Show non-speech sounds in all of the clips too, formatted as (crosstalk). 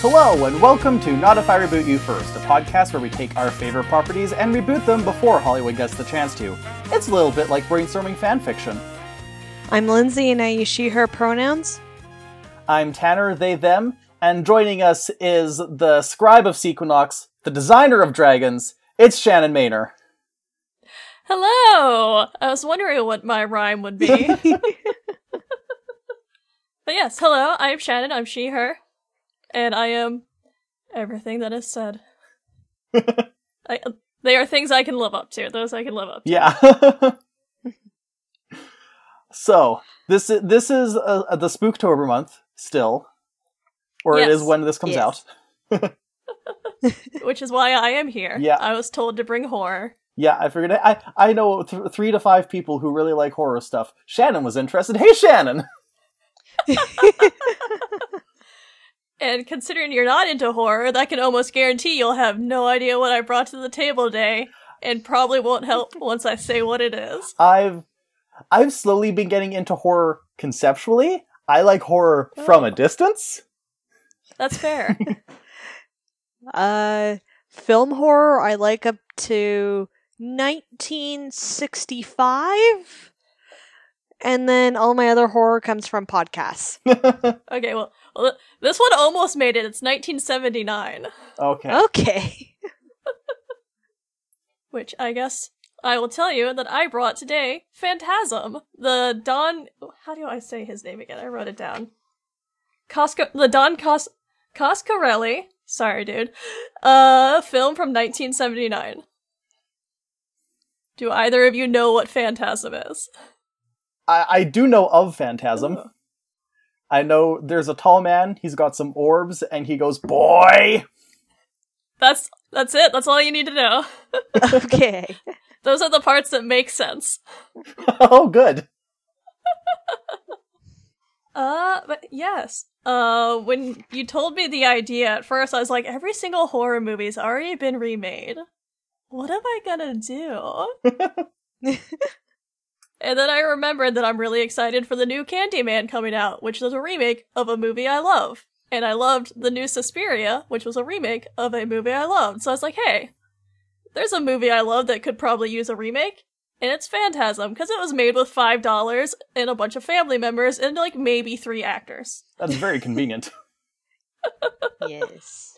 Hello, and welcome to Not If I Reboot You First, a podcast where we take our favorite properties and reboot them before Hollywood gets the chance to. It's a little bit like brainstorming fanfiction. I'm Lindsay and I use she, her pronouns. I'm Tanner, they, them, and joining us is the scribe of Sequinox, the designer of dragons. It's Shannon Maynor. Hello! I was wondering what my rhyme would be. (laughs) but yes, hello, I am Shannon, I'm she, her, and I am everything that is said. (laughs) I, they are things I can live up to, those I can live up to. Yeah. (laughs) so, this is, this is uh, the Spooktober month, still. Or it is when this comes Yes. out. (laughs) Which is why I am here. Yeah. I was told to bring horror. Yeah, I figured. I I know th- three to five people who really like horror stuff. Shannon was interested. Hey, Shannon. And considering you're not into horror, that can almost guarantee you'll have no idea what I brought to the table today, and probably won't help (laughs) once I say what it is. I've I've slowly been getting into horror conceptually. I like horror from a distance. That's fair. (laughs) (laughs) Uh, film horror I like up to 1965. And then all my other horror comes from podcasts. (laughs) okay, well, well, this one almost made it. It's 1979. okay. Okay. (laughs) Which I guess I will tell you that I brought today Phantasm, the Don. How do I say his name again? I wrote it down. Cosca, the Don Cos Coscarelli. Sorry, dude. Uh, film from 1979. Do either of you know what Phantasm is? I, I do know of Phantasm. Ugh. I know there's a tall man. He's got some orbs, and he goes, "Boy." That's that's it. That's all you need to know. (laughs) (laughs) okay. Those are the parts that make sense. (laughs) oh, good. Uh, but yes. Uh, when you told me the idea at first, I was like, every single horror movie's already been remade. What am I gonna do? And then I remembered that I'm really excited for the new Candyman coming out, which is a remake of a movie I love. And I loved the new Suspiria, which was a remake of a movie I loved. So I was like, hey, there's a movie I love that could probably use a remake. And it's Phantasm, because it was made with $5 and a bunch of family members and like maybe three actors. That's very convenient. (laughs) yes.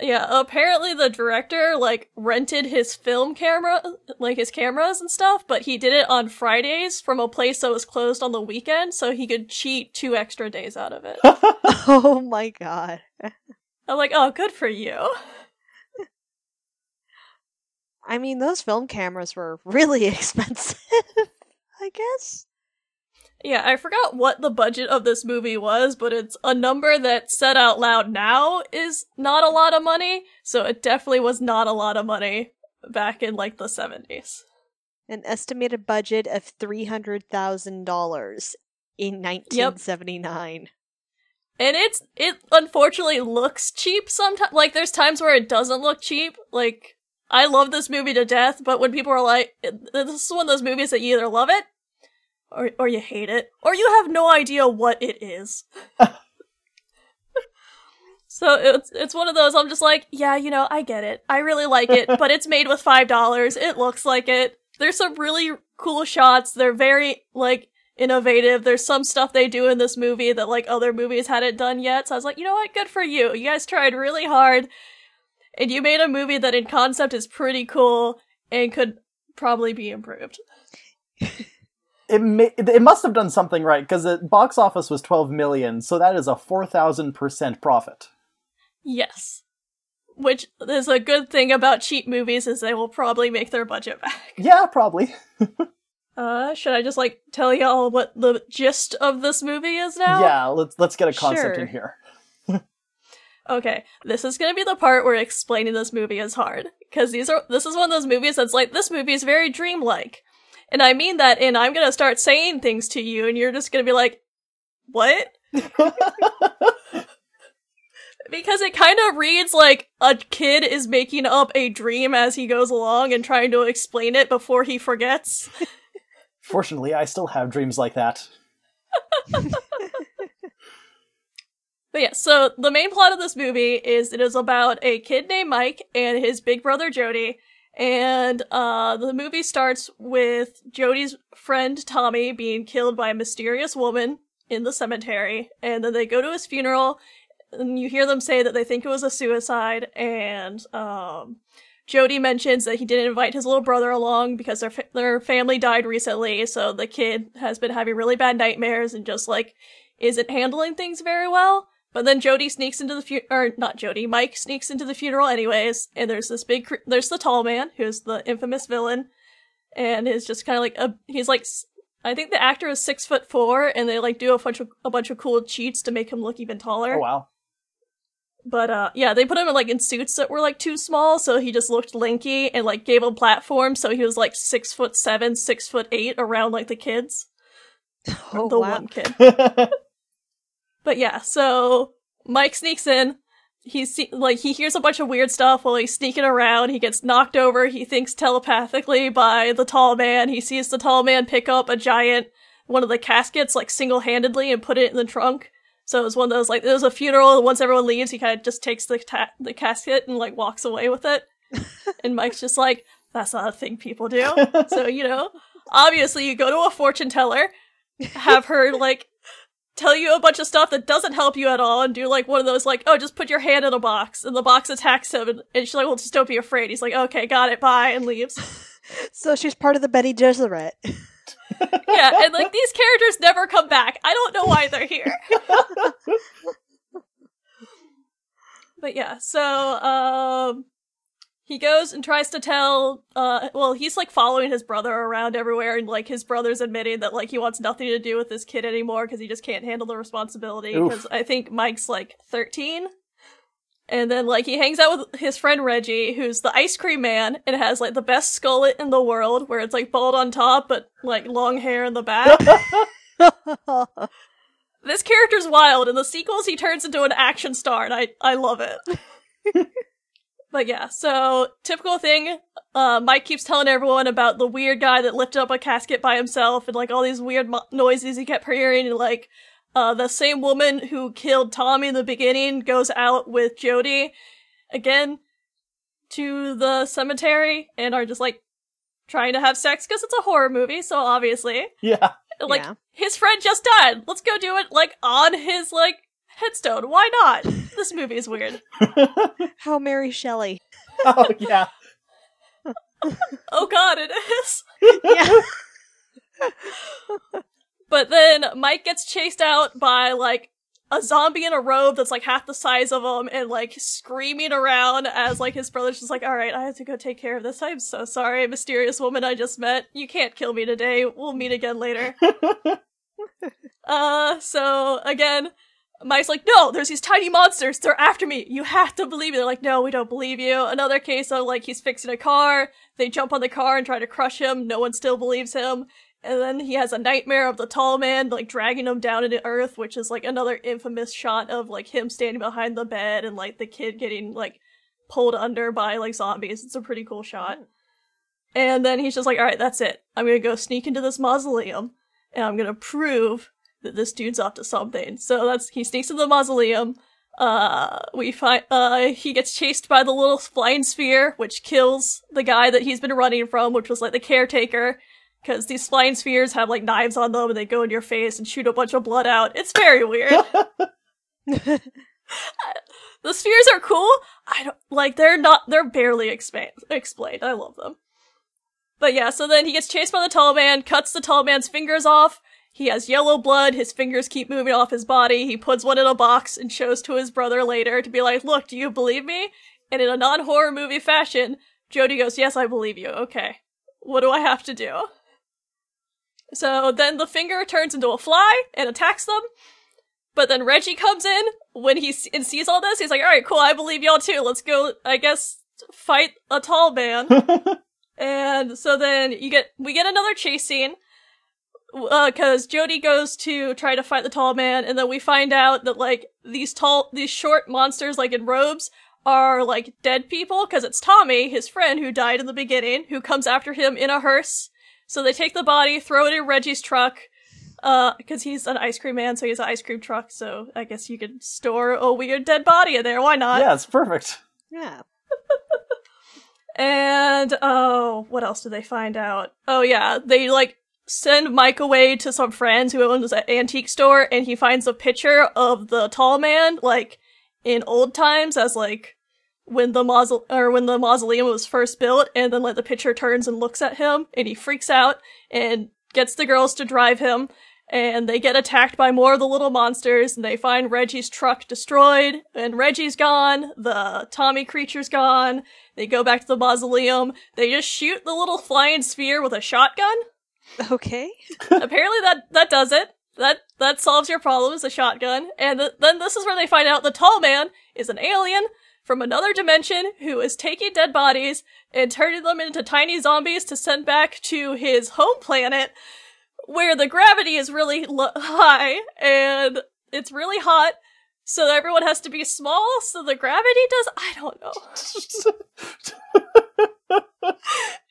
Yeah, apparently the director like rented his film camera, like his cameras and stuff, but he did it on Fridays from a place that was closed on the weekend so he could cheat two extra days out of it. (laughs) (laughs) Oh my god. I'm like, "Oh, good for you." I mean, those film cameras were really (laughs) expensive, I guess. Yeah, I forgot what the budget of this movie was, but it's a number that said out loud now is not a lot of money, so it definitely was not a lot of money back in like the 70s. An estimated budget of $300,000 in 1979. And it's it unfortunately looks cheap sometimes. Like there's times where it doesn't look cheap. Like I love this movie to death, but when people are like, "This is one of those movies that you either love it, or or you hate it, or you have no idea what it is." (laughs) so it's it's one of those. I'm just like, yeah, you know, I get it. I really like it, but it's made with five dollars. It looks like it. There's some really cool shots. They're very like innovative. There's some stuff they do in this movie that like other movies hadn't done yet. So I was like, you know what? Good for you. You guys tried really hard. And you made a movie that in concept is pretty cool and could probably be improved. (laughs) It may, it must have done something right because the box office was 12 million, so that is a 4,000% profit. Yes. Which is a good thing about cheap movies is they will probably make their budget back. (laughs) Yeah, probably. (laughs) Uh, should I just like tell y'all what the gist of this movie is now? Yeah, let's let's get a concept Sure. in here. (laughs) Okay, this is gonna be the part where explaining this movie is hard. Cause these are, this is one of those movies that's like, this movie is very dreamlike. And I mean that, and I'm gonna start saying things to you, and you're just gonna be like, what? (laughs) because it kind of reads like a kid is making up a dream as he goes along and trying to explain it before he forgets. Fortunately, I still have dreams like that. But yeah, so the main plot of this movie is it is about a kid named Mike and his big brother Jody. And uh, the movie starts with Jody's friend Tommy being killed by a mysterious woman in the cemetery. And then they go to his funeral, and you hear them say that they think it was a suicide. And um, Jody mentions that he didn't invite his little brother along because their fa- their family died recently, so the kid has been having really bad nightmares and just like isn't handling things very well. But then Jody sneaks into the fu- or not Jody, Mike sneaks into the funeral anyways, and there's this big cr- there's the tall man who's the infamous villain, and is just kind of like a he's like I think the actor is six foot four, and they like do a bunch of a bunch of cool cheats to make him look even taller. Oh wow. But uh yeah, they put him in like in suits that were like too small, so he just looked lanky and like gave him platform, so he was like six foot seven, six foot eight around like the kids. (laughs) Oh, the wow. one kid. (laughs) But yeah, so Mike sneaks in. He's se- like he hears a bunch of weird stuff while he's sneaking around. He gets knocked over. He thinks telepathically by the tall man. He sees the tall man pick up a giant one of the caskets like single handedly and put it in the trunk. So it was one of those like it was a funeral. And once everyone leaves, he kind of just takes the ta- the casket and like walks away with it. (laughs) and Mike's just like, "That's not a thing people do." (laughs) so you know, obviously, you go to a fortune teller, have her like tell you a bunch of stuff that doesn't help you at all and do like one of those like oh just put your hand in a box and the box attacks him and, and she's like well just don't be afraid. He's like okay got it bye and leaves. (laughs) So she's part of the Bene Gesserit. (laughs) yeah and like these characters never come back. I don't know why they're here. (laughs) But yeah so um he goes and tries to tell uh well he's like following his brother around everywhere and like his brother's admitting that like he wants nothing to do with this kid anymore because he just can't handle the responsibility because i think mike's like 13 and then like he hangs out with his friend reggie who's the ice cream man and has like the best skullet in the world where it's like bald on top but like long hair in the back. (laughs) This character's wild in the sequels he turns into an action star and i i love it (laughs) but yeah so typical thing uh mike keeps telling everyone about the weird guy that lifted up a casket by himself and like all these weird mo- noises he kept hearing and like uh the same woman who killed tommy in the beginning goes out with jody again to the cemetery and are just like trying to have sex because it's a horror movie so obviously yeah. like Yeah. his friend just died. Let's go do it like on his like headstone. Why not? This movie is weird. (laughs) (laughs) How Mary Shelley. oh yeah. Oh god, it is. Yeah. (laughs) But then Mike gets chased out by like a zombie in a robe that's like half the size of him and like screaming around as like his brother's just like, all right, I have to go take care of this. I'm so sorry, mysterious woman I just met. You can't kill me today. We'll meet again later. uh, so again, Mike's like, no, there's these tiny monsters. They're after me. You have to believe me. They're like, no, we don't believe you. Another case of like he's fixing a car. They jump on the car and try to crush him. No one still believes him. And then he has a nightmare of the tall man like dragging him down into earth, which is like another infamous shot of like him standing behind the bed and like the kid getting like pulled under by like zombies. It's a pretty cool shot. And then he's just like, all right, that's it. I'm gonna go sneak into this mausoleum and I'm gonna prove that this dude's up to something. So that's he sneaks into the mausoleum. Uh, we find uh he gets chased by the little flying sphere, which kills the guy that he's been running from, which was like the caretaker. Because these flying spheres have like knives on them and they go in your face and shoot a bunch of blood out. It's very weird. (laughs) (laughs) the spheres are cool. I don't like they're not they're barely explained. I love them. But yeah, so then he gets chased by the tall man, cuts the tall man's fingers off. He has yellow blood, his fingers keep moving off his body. He puts one in a box and shows to his brother later to be like, "Look, do you believe me?" And in a non-horror movie fashion, Jody goes, "Yes, I believe you." Okay. What do I have to do? So then the finger turns into a fly and attacks them. But then Reggie comes in when he s- and sees all this. He's like, "All right, cool. I believe y'all too. Let's go. I guess fight a tall man." (laughs) and so then you get we get another chase scene because Jody goes to try to fight the tall man, and then we find out that like these tall, these short monsters like in robes are like dead people because it's Tommy, his friend who died in the beginning, who comes after him in a hearse. So they take the body, throw it in Reggie's truck. Uh, because he's an ice cream man, so he has an ice cream truck. So I guess you could store a weird dead body in there. Why not? yeah, it's perfect. Yeah. (laughs) And oh, what else did they find out? Oh yeah, they like send Mike away to some friends who owns an antique store, and he finds a picture of the tall man, like in old times, as like when the mausole- or when the mausoleum was first built, and then like the picture turns and looks at him, and he freaks out and gets the girls to drive him. And they get attacked by more of the little monsters, and they find Reggie's truck destroyed, and Reggie's gone, the Tommy creature's gone, they go back to the mausoleum. They just shoot the little flying sphere with a shotgun. Okay. (laughs) Apparently that that does it. That that solves your problem is a shotgun. And th- then this is where they find out the tall man is an alien from another dimension who is taking dead bodies and turning them into tiny zombies to send back to his home planet where the gravity is really lo- high and it's really hot. So everyone has to be small, so the gravity does. I don't know. (laughs) (laughs)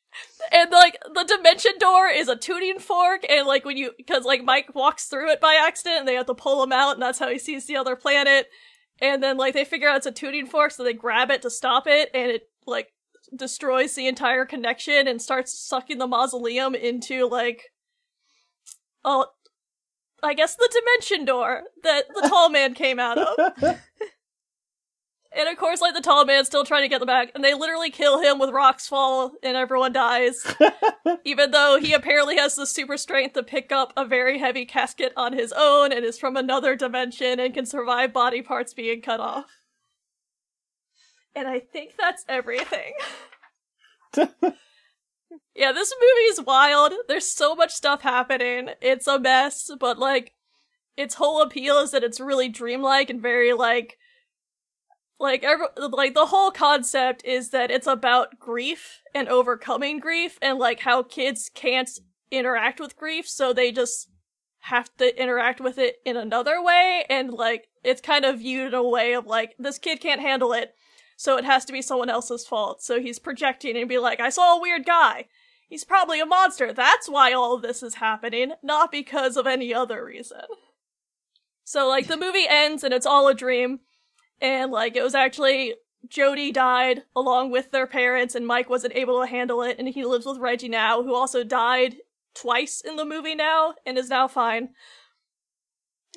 and like the dimension door is a tuning fork and like when you because like mike walks through it by accident and they have to pull him out and that's how he sees the other planet. And then like they figure out it's a tuning fork so they grab it to stop it and it like destroys the entire connection and starts sucking the mausoleum into like oh i guess the dimension door that the tall man came out of (laughs) and of course, like the tall man's still trying to get them back, and they literally kill him with rocks fall, and everyone dies. (laughs) Even though he apparently has the super strength to pick up a very heavy casket on his own, and is from another dimension, and can survive body parts being cut off. And I think that's everything. (laughs) yeah, this movie is wild. There's so much stuff happening. It's a mess, but like, its whole appeal is that it's really dreamlike and very like like every, like the whole concept is that it's about grief and overcoming grief and like how kids can't interact with grief so they just have to interact with it in another way and like it's kind of viewed in a way of like this kid can't handle it so it has to be someone else's fault. So he's projecting and be like i saw a weird guy. He's probably a monster. That's why all of this is happening not because of any other reason. So like the movie ends and it's all a dream and like it was actually Jody died along with their parents, and Mike wasn't able to handle it, and he lives with Reggie now, who also died twice in the movie now and is now fine.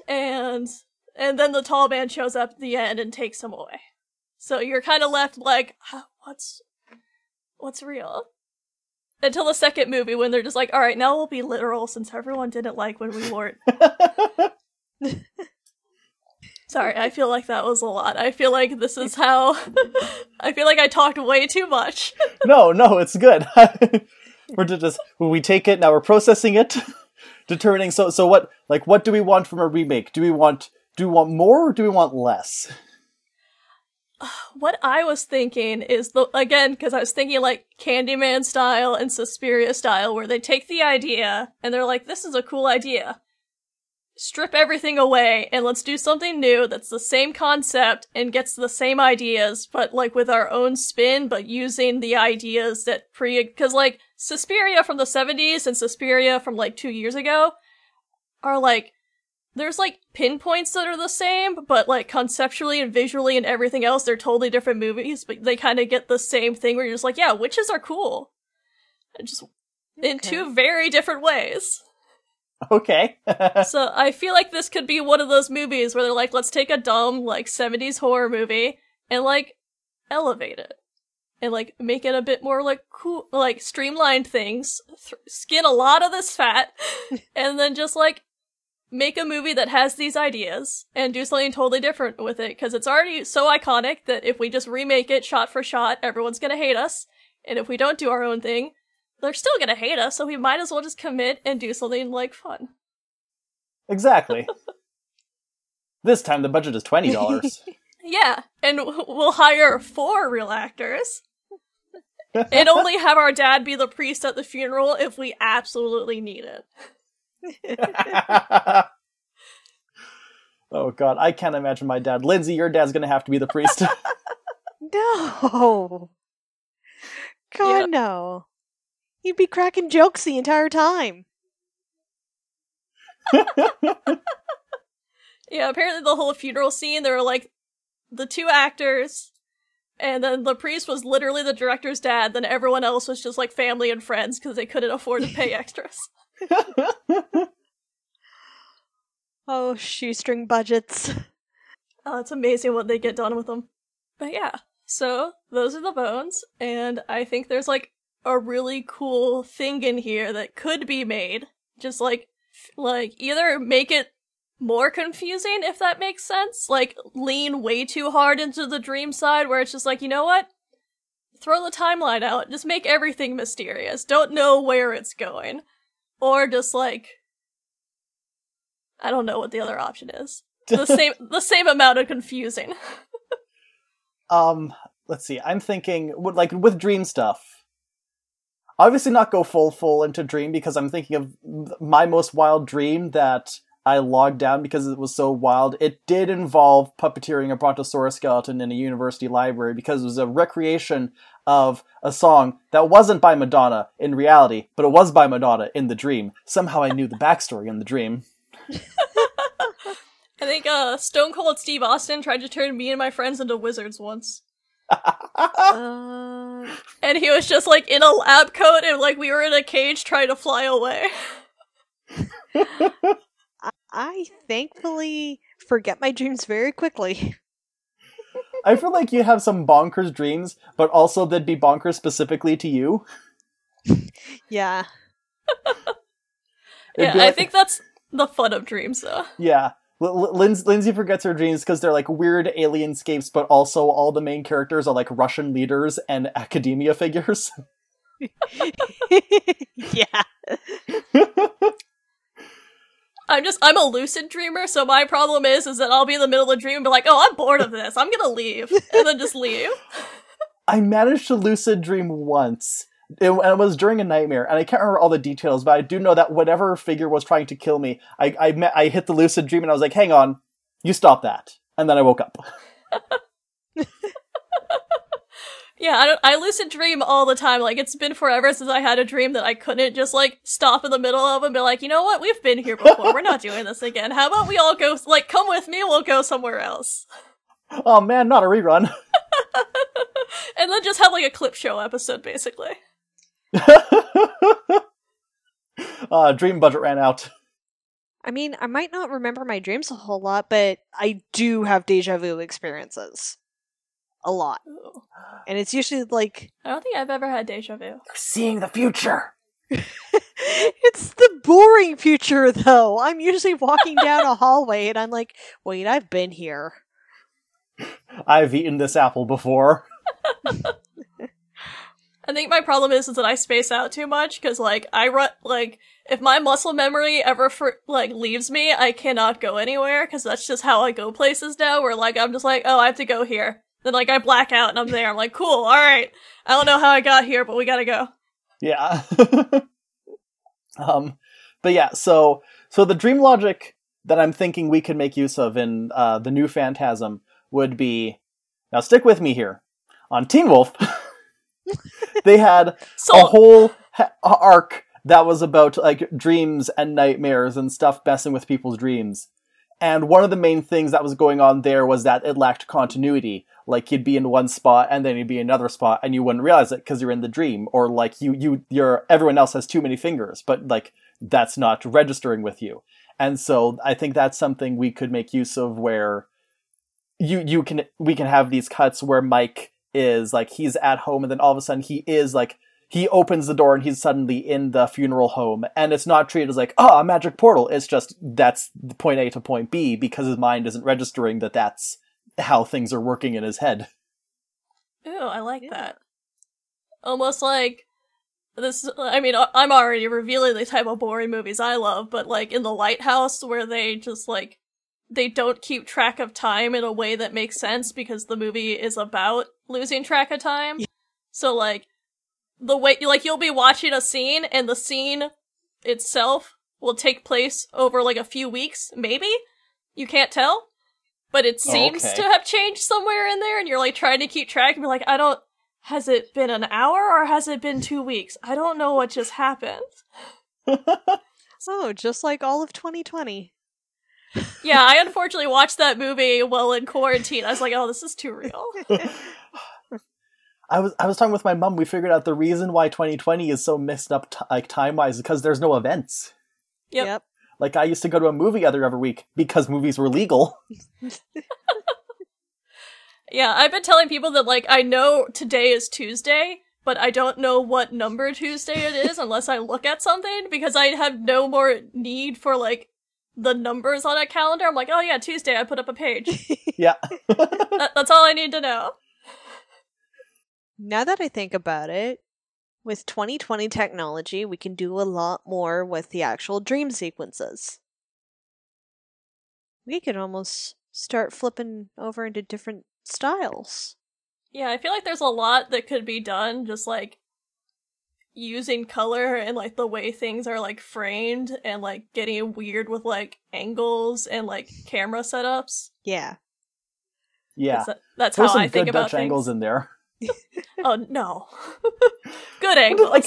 And and then the tall man shows up at the end and takes him away. So you're kind of left like, what's what's real? Until the second movie when they're just like, all right, now we'll be literal since everyone didn't like when we weren't. (laughs) Sorry, I feel like that was a lot. I feel like this is how. (laughs) I feel like I talked way too much. (laughs) no, no, it's good. (laughs) we're just we take it now. We're processing it, determining. So, so what? Like, what do we want from a remake? Do we want do we want more or do we want less? (sighs) What I was thinking is the again because I was thinking like Candyman style and Suspiria style, where they take the idea and they're like, "This is a cool idea." Strip everything away and let's do something new that's the same concept and gets the same ideas, but like with our own spin, but using the ideas that pre, cause like Suspiria from the 70s and Suspiria from like two years ago are like, there's like pinpoints that are the same, but like conceptually and visually and everything else, they're totally different movies, but they kind of get the same thing where you're just like, yeah, witches are cool. And just okay. in two very different ways. (laughs) Okay. (laughs) so I feel like this could be one of those movies where they're like, let's take a dumb, like, 70s horror movie and, like, elevate it. And, like, make it a bit more, like, cool, like, streamlined things, th- skin a lot of this fat, (laughs) and then just, like, make a movie that has these ideas and do something totally different with it because it's already so iconic that if we just remake it shot for shot, everyone's gonna hate us. And if we don't do our own thing, they're still gonna hate us, so we might as well just commit and do something like fun. Exactly. (laughs) this time the budget is twenty dollars. (laughs) yeah, and we'll hire four real actors. (laughs) and only have our dad be the priest at the funeral if we absolutely need it. oh god, I can't imagine my dad. Lindsay, your dad's gonna have to be the priest. no. God yeah. no. You'd be cracking jokes the entire time. (laughs) Yeah, apparently the whole funeral scene, there were like the two actors, and then the priest was literally the director's dad, then everyone else was just like family and friends because they couldn't afford to pay (laughs) extras. (laughs) Oh, shoestring budgets. Oh, it's amazing what they get done with them. But yeah, so those are the bones, and I think there's like a really cool thing in here that could be made. Just like, like either make it more confusing, if that makes sense. Like lean way too hard into the dream side, where it's just like, you know what? Throw the timeline out. Just make everything mysterious. Don't know where it's going, or just like, I don't know what the other option is the (laughs) same the same amount of confusing. (laughs) um, let's see. I'm thinking, like with dream stuff. Obviously, not go full full into dream because I'm thinking of my most wild dream that I logged down because it was so wild. It did involve puppeteering a brontosaurus skeleton in a university library because it was a recreation of a song that wasn't by Madonna in reality, but it was by Madonna in the dream. Somehow I knew the backstory in the dream. (laughs) I think uh Stone Cold Steve Austin tried to turn me and my friends into wizards once. Uh, And he was just like in a lab coat and like we were in a cage trying to fly away. I, I thankfully forget my dreams very quickly. I feel like you have some bonkers dreams, but also they'd be bonkers specifically to you. Yeah. Yeah, be I think that's the fun of dreams though. Yeah. L- Lindsay forgets her dreams because they're like weird alienscapes, but also all the main characters are like Russian leaders and (laughs) academia figures. (laughs) (laughs) yeah. I'm just I'm a lucid dreamer, so my problem is is that I'll be in the middle of a dream and be like, oh I'm bored of this, I'm gonna leave. And then just leave. I managed to lucid dream once. It, and it was during a nightmare, and I can't remember all the details, but I do know that whatever figure was trying to kill me, I I, met, I hit the lucid dream, and I was like, "Hang on, you stop that!" And then I woke up. (laughs) Yeah, I don't I lucid dream all the time. Like it's been forever since I had a dream that I couldn't just like stop in the middle of and be like, you know what, we've been here before. We're not doing this again. How about we all go like come with me, we'll go somewhere else. Oh man, not a rerun. (laughs) (laughs) And then just have like a clip show episode basically. (laughs) uh, dream budget ran out. I mean, I might not remember my dreams a whole lot, but I do have deja vu experiences. A lot. And it's usually like I don't think I've ever had deja vu. Seeing the future. (laughs) it's the boring future though. I'm usually walking down a (laughs) hallway and I'm like, wait, I've been here. I've eaten this apple before. I think my problem is, is that I space out too much because like I run like if my muscle memory ever like leaves me, I cannot go anywhere because that's just how I go places now. Where like I'm just like, oh, I have to go here. Then like I black out and I'm there. I'm like, cool, all right. I don't know how I got here, but we gotta go. Yeah. (laughs) um, but yeah, so so the dream logic that I'm thinking we could make use of in uh, the new Phantasm would be now stick with me here on Teen Wolf. (laughs) they had a whole ha- arc that was about like dreams and nightmares and stuff messing with people's dreams. And one of the main things that was going on there was that it lacked continuity. Like you'd be in one spot and then you'd be in another spot and you wouldn't realize it because you're in the dream. Or like you, you, you're, everyone else has too many fingers, but like that's not registering with you. And so I think that's something we could make use of where you, you can, we can have these cuts where Mike is like, he's at home and then all of a sudden he is like, he opens the door and he's suddenly in the funeral home and it's not treated as like oh a magic portal it's just that's point a to point b because his mind isn't registering that that's how things are working in his head Ooh, I like Yeah. that. Almost like this. I mean, I'm already revealing the type of boring movies I love, but like in The Lighthouse, where they just like they don't keep track of time in a way that makes sense because the movie is about losing track of time. Yeah. So like the way like you'll be watching a scene and the scene itself will take place over like a few weeks, maybe. You can't tell. But it Oh, seems okay. to have changed somewhere in there and you're like trying to keep track and be like, I don't has it been an hour or has it been two weeks? I don't know what just happened. (laughs) Oh, just like all of 2020. Yeah, I unfortunately watched that movie while in quarantine. I was like, oh, this is too real. (laughs) I was I was talking with my mom. We figured out the reason why 2020 is so messed up, t- like time wise, because there's no events. Yep. Like I used to go to a movie other every week because movies were legal. (laughs) Yeah, I've been telling people that, like, I know today is Tuesday, but I don't know what number Tuesday it is unless I look at something because I have no more need for, like, the numbers on a calendar. I'm like, oh yeah, Tuesday, I put up a page. (laughs) (laughs) Yeah. that, that's all I need to know. Now that I think about it, with 2020 technology, we can do a lot more with the actual dream sequences. We could almost start flipping over into different styles. Yeah, I feel like there's a lot that could be done just like using color and like the way things are like framed and like getting weird with like angles and like camera setups. Yeah. Yeah. That's, that's There's how some I think good about Dutch things. angles in there. (laughs) Oh no. (laughs) Good angles. Like,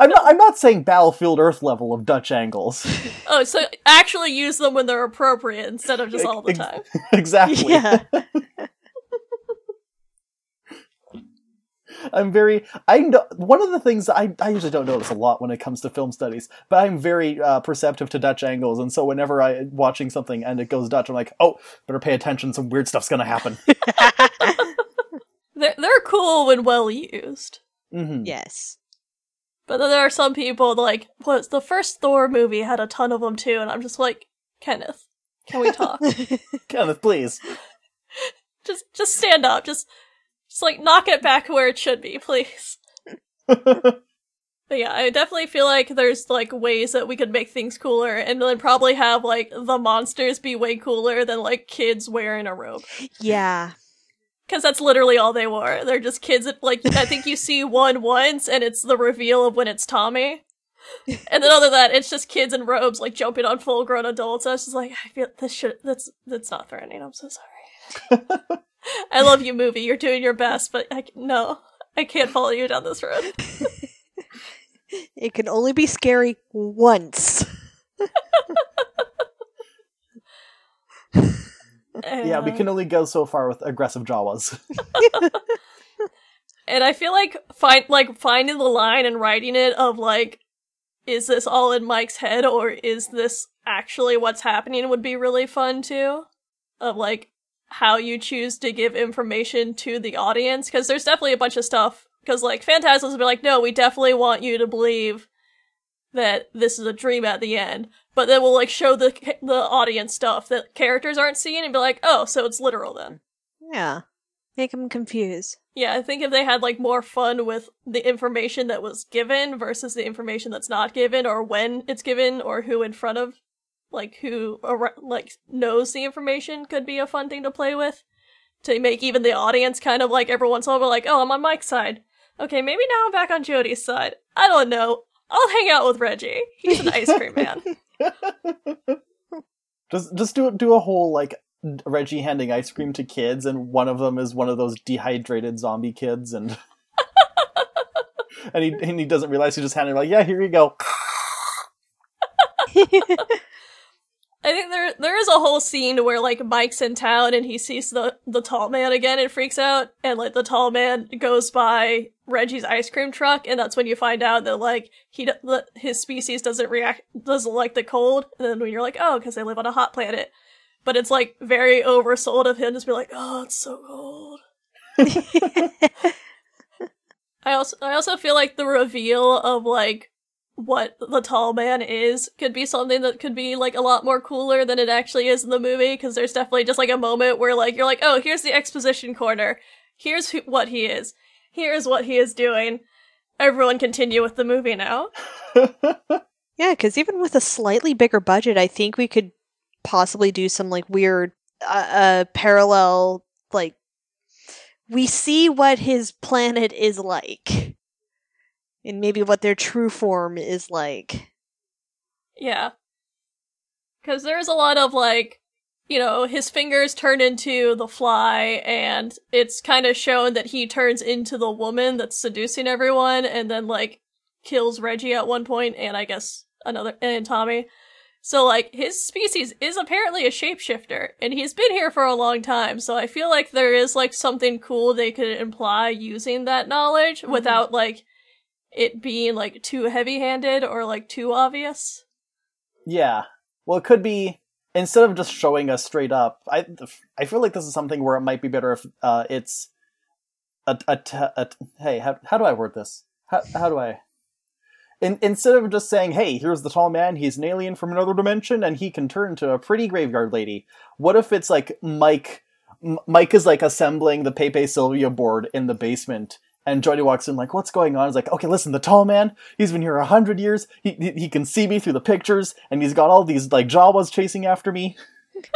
I'm not. I'm not saying Battlefield Earth level of Dutch angles. (laughs) oh, so actually use them when they're appropriate instead of just all the time. exactly. Yeah. I'm very. I know one of the things I I usually don't notice a lot when it comes to film studies, but I'm very uh, perceptive to Dutch angles, and so whenever I watching something and it goes Dutch, I'm like, oh, better pay attention. Some weird stuff's gonna happen. (laughs) (laughs) They're they're cool when well used. hmm yes. But then there are some people like what the first Thor movie had a ton of them too, and I'm just like, Kenneth, can we talk? (laughs) Kenneth, please. just just stand up, just just like knock it back where it should be, please. (laughs) But yeah, I definitely feel like there's like ways that we could make things cooler, and then probably have like the monsters be way cooler than like kids wearing a robe, yeah. because that's literally all they wore. They're just kids. That, like I think you see (laughs) one once, and it's the reveal of when it's Tommy. And then other than that, it's just kids in robes like jumping on full grown adults. I was just like, I feel this should that's that's not threatening. I'm so sorry. (laughs) I love you, movie. You're doing your best, but I no, I can't follow you down this road. (laughs) It can only be scary once. Yeah, we can only go so far with aggressive Jawas. (laughs) And I feel like find like finding the line and writing it of like, is this all in Mike's head or is this actually what's happening would be really fun too. Of like how you choose to give information to the audience because there's definitely a bunch of stuff because like Phantasms will be like, no, we definitely want you to believe that this is a dream at the end, but then we'll like show the the audience stuff that characters aren't seeing and be like, oh, so it's literal then. Yeah. Make them confused. Yeah, I think if they had like more fun with the information that was given versus the information that's not given, or when it's given, or who in front of, like who like knows the information, could be a fun thing to play with. To make even the audience kind of like every once in a while, like, "Oh, I'm on Mike's side. Okay, maybe now I'm back on Jody's side. I don't know. I'll hang out with Reggie. He's an ice cream man." (laughs) (laughs) just just do do a whole like Reggie handing ice cream to kids, and one of them is one of those dehydrated zombie kids, and (laughs) and he and he doesn't realize he just handed like, yeah, here you go. I think there there is a whole scene where like Mike's in town and he sees the the tall man again and freaks out and like the tall man goes by Reggie's ice cream truck and that's when you find out that like he his species doesn't react doesn't like the cold. And then when you're like oh because they live on a hot planet. But it's like very oversold of him just be like oh it's so cold. (laughs) (laughs) I also I also feel like the reveal of like what the tall man is could be something that could be like a lot more cooler than it actually is in the movie because there's definitely just like a moment where like you're like oh here's the exposition corner. Here's who- what he is. Here's what he is doing. Everyone continue with the movie now. (laughs) Yeah, because even with a slightly bigger budget, I think we could possibly do some like weird uh, uh parallel like we see what his planet is like and maybe what their true form is like. yeah because there's a lot of like you know his fingers turn into the fly and it's kind of shown that he turns into the woman that's seducing everyone and then like kills reggie at one point and i guess another and Tommy. So like his species is apparently a shapeshifter, and he's been here for a long time. So I feel like there is like something cool they could imply using that knowledge Mhm. without like it being like too heavy-handed or like too obvious. Yeah. Well, it could be instead of just showing us straight up. I I feel like this is something where it might be better if uh, it's a, a, t- a t- hey how how do I word this? How how do I? In, instead of just saying, "Hey, here's the tall man. He's an alien from another dimension, and he can turn into a pretty graveyard lady." What if it's like Mike? M- Mike is like assembling the Pepe Sylvia board in the basement, and Jody walks in like, "What's going on?" He's like, "Okay, listen, the tall man. He's been here a hundred years. He, he he can see me through the pictures, and he's got all these like Jawas chasing after me." (laughs)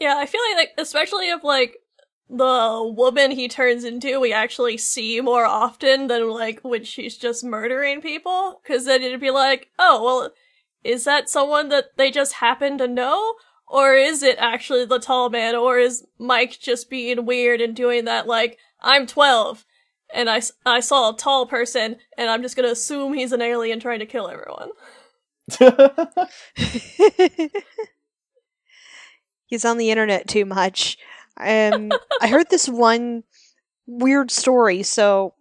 Yeah, I feel like, like especially if like the woman he turns into we actually see more often than like when she's just murdering people because then it'd be like oh well is that someone that they just happen to know or is it actually the tall man or is mike just being weird and doing that like i'm 12 and I, I saw a tall person and i'm just gonna assume he's an alien trying to kill everyone (laughs) He's on the internet too much. Um, (laughs) I heard this one weird story. So,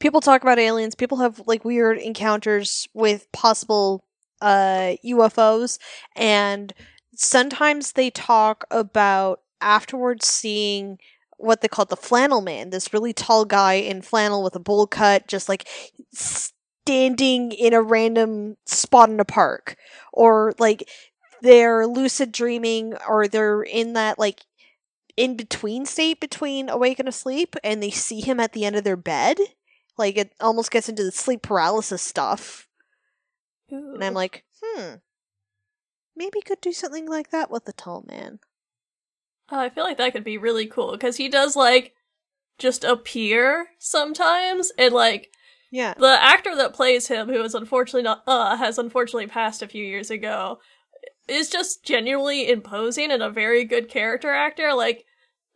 people talk about aliens. People have like weird encounters with possible uh, UFOs, and sometimes they talk about afterwards seeing what they call the flannel man. This really tall guy in flannel with a bowl cut, just like standing in a random spot in a park, or like they're lucid dreaming or they're in that like in between state between awake and asleep and they see him at the end of their bed. Like it almost gets into the sleep paralysis stuff. And i'm like hmm. Maybe could do something like that with the tall man Uh, I feel like that could be really cool because he does like just appear sometimes, and like yeah the actor that plays him, who is unfortunately not uh has unfortunately passed a few years ago, is just genuinely imposing and a very good character actor. Like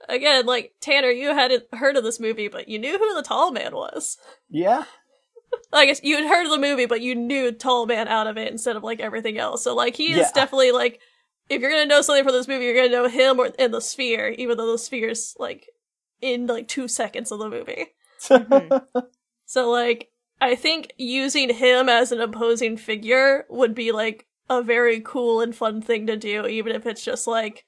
again, like Tanner, you hadn't heard of this movie, but you knew who the tall man was. yeah. (laughs) I guess you had heard of the movie, but you knew Tall Man out of it instead of like everything else. So like he is Yeah. definitely like if you're gonna know something from this movie, you're gonna know him or in the sphere, even though the sphere's like in like two seconds of the movie. Mm-hmm. So like I think using him as an opposing figure would be like a very cool and fun thing to do, even if it's just like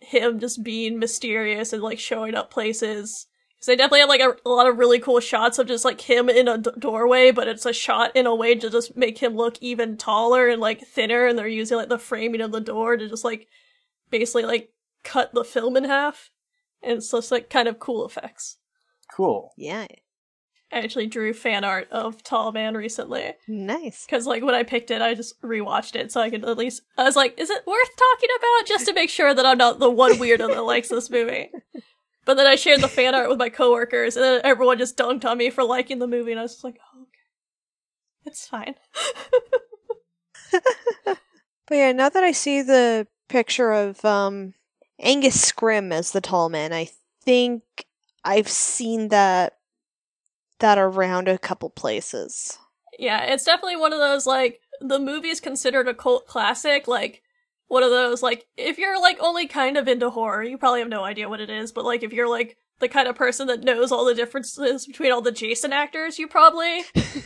him just being mysterious and like showing up places. Because they definitely have like a, a lot of really cool shots of just like him in a d- doorway, but it's a shot in a way to just make him look even taller and like thinner, and they're using like the framing of the door to just like basically like cut the film in half, and it's just like kind of cool effects. cool. yeah I actually drew fan art of Tall Man recently. nice Because, like, when I picked it, I just rewatched it so I could at least. I was like, is it worth talking about? Just to make sure that I'm not the one weirdo that likes this movie. (laughs) But then I shared the fan art with my coworkers, and then everyone just dunked on me for liking the movie, and I was just like, oh, okay. It's fine. (laughs) but yeah now that i see the picture of um Angus Scrimm as the tall man i think i've seen that that around a couple places yeah, it's definitely one of those, like, the movie's considered a cult classic, like, one of those, like, if you're, like, only kind of into horror, you probably have no idea what it is, but, like, if you're, like, the kind of person that knows all the differences between all the Jason actors, you probably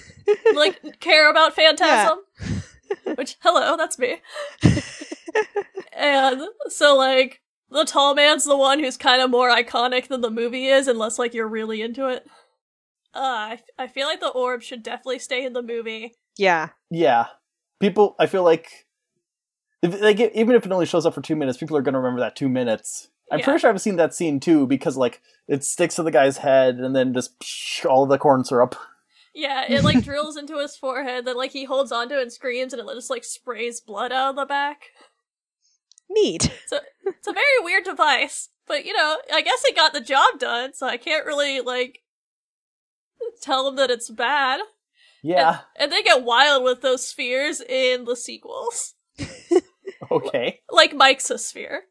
(laughs) like care about Phantasm. Which hello, that's me. (laughs) and so like the tall man's the one who's kind of more iconic than the movie is, unless like you're really into it. Uh, I, I feel like the orb should definitely stay in the movie. yeah Yeah. People, I feel like, if, like even if it only shows up for two minutes, people are going to remember that two minutes. I'm Yeah. pretty sure I've seen that scene too because like it sticks to the guy's head and then just psh, all the corn syrup. Yeah, it like (laughs) drills into his forehead, then like he holds onto it and screams, and it just like sprays blood out of the back. neat So It's a very weird device, but you know, I guess it got the job done, so I can't really like tell them that it's bad. Yeah. And they get wild with those spheres in the sequels. (laughs) Okay. Like Mike's a sphere.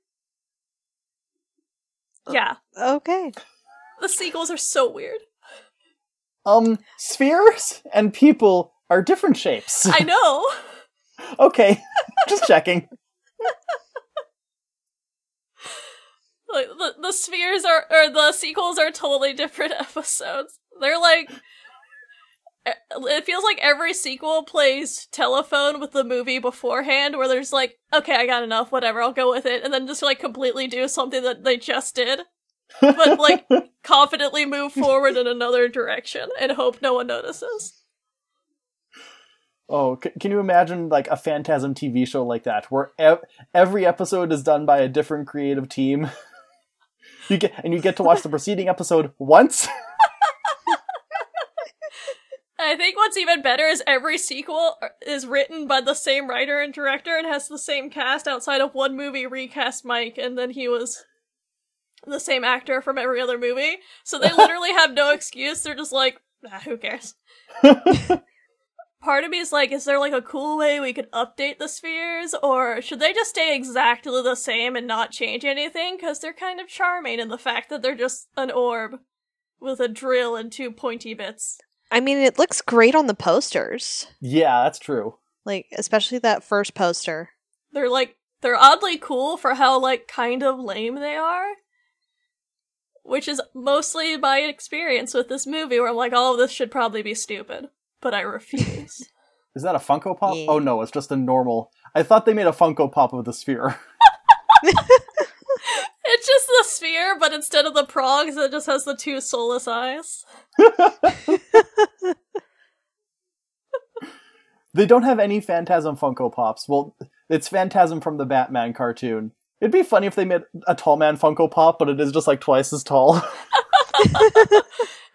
Yeah, okay the sequels are so weird. Um, spheres and people are different shapes. I (laughs) know. okay, (laughs) just checking. Like the the spheres are or the sequels are totally different (laughs) episodes. They're like it feels like every sequel plays telephone with the movie beforehand where there's like okay i got enough whatever i'll go with it and then just like completely do something that they just did but like (laughs) confidently move forward in another direction and hope no one notices Oh, c- can you imagine like a Phantasm TV show like that, where ev- every episode is done by a different creative team? (laughs) you get and you get to watch the preceding episode once. (laughs) I think what's even better is every sequel is written by the same writer and director and has the same cast outside of one movie recast Mike and then he was the same actor from every other movie. So they (laughs) literally have no excuse. They're just like, ah, who cares? (laughs) Part of me is like, is there like a cool way we could update the spheres? Or should they just stay exactly the same and not change anything? Because they're kind of charming in the fact that they're just an orb with a drill and two pointy bits. I mean, it looks great on the posters. yeah, that's true. Like, especially that first poster. They're like they're oddly cool for how like kind of lame they are. Which is mostly my experience with this movie where I'm like, all of this should probably be stupid. But I refuse. (laughs) Is that a Funko Pop? Oh, yeah. Oh no, it's just a normal. I thought they made a Funko Pop of the sphere. (laughs) (laughs) just the sphere, but instead of the prongs, it just has the two soulless eyes. (laughs) they don't have any Phantasm Funko Pops. Well, it's Phantasm from the Batman cartoon. It'd be funny if they made a tall man Funko Pop, but it is just like twice as tall. (laughs)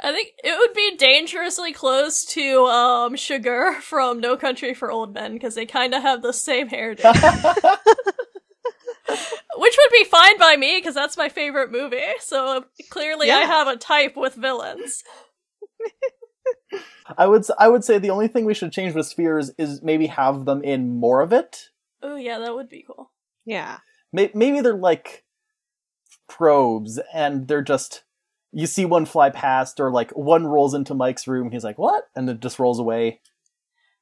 I think it would be dangerously close to um Chigurh from No Country for Old Men because they kind of have the same hairdo. (laughs) Which would be fine by me because that's my favorite movie. So clearly, I have a type with villains. I would s- I would say the only thing we should change with spheres is maybe have them in more of it. Oh yeah, that would be cool. Yeah. Maybe they're like probes, and they're just you see one fly past, or like one rolls into Mike's room. He's like, "What?" and it just rolls away.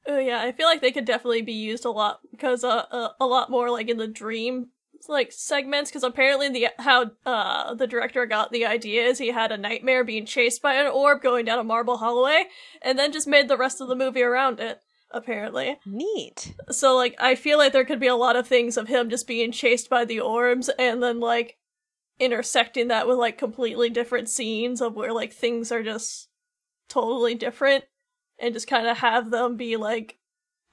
Oh yeah, I feel like they could definitely be used a lot because uh, uh a lot more like in the dream like segments because apparently the how uh the director got the idea is he had a nightmare being chased by an orb going down a marble hallway and then just made the rest of the movie around it apparently Neat. so like i feel like there could be a lot of things of him just being chased by the orbs and then like intersecting that with like completely different scenes of where like things are just totally different and just kind of have them be like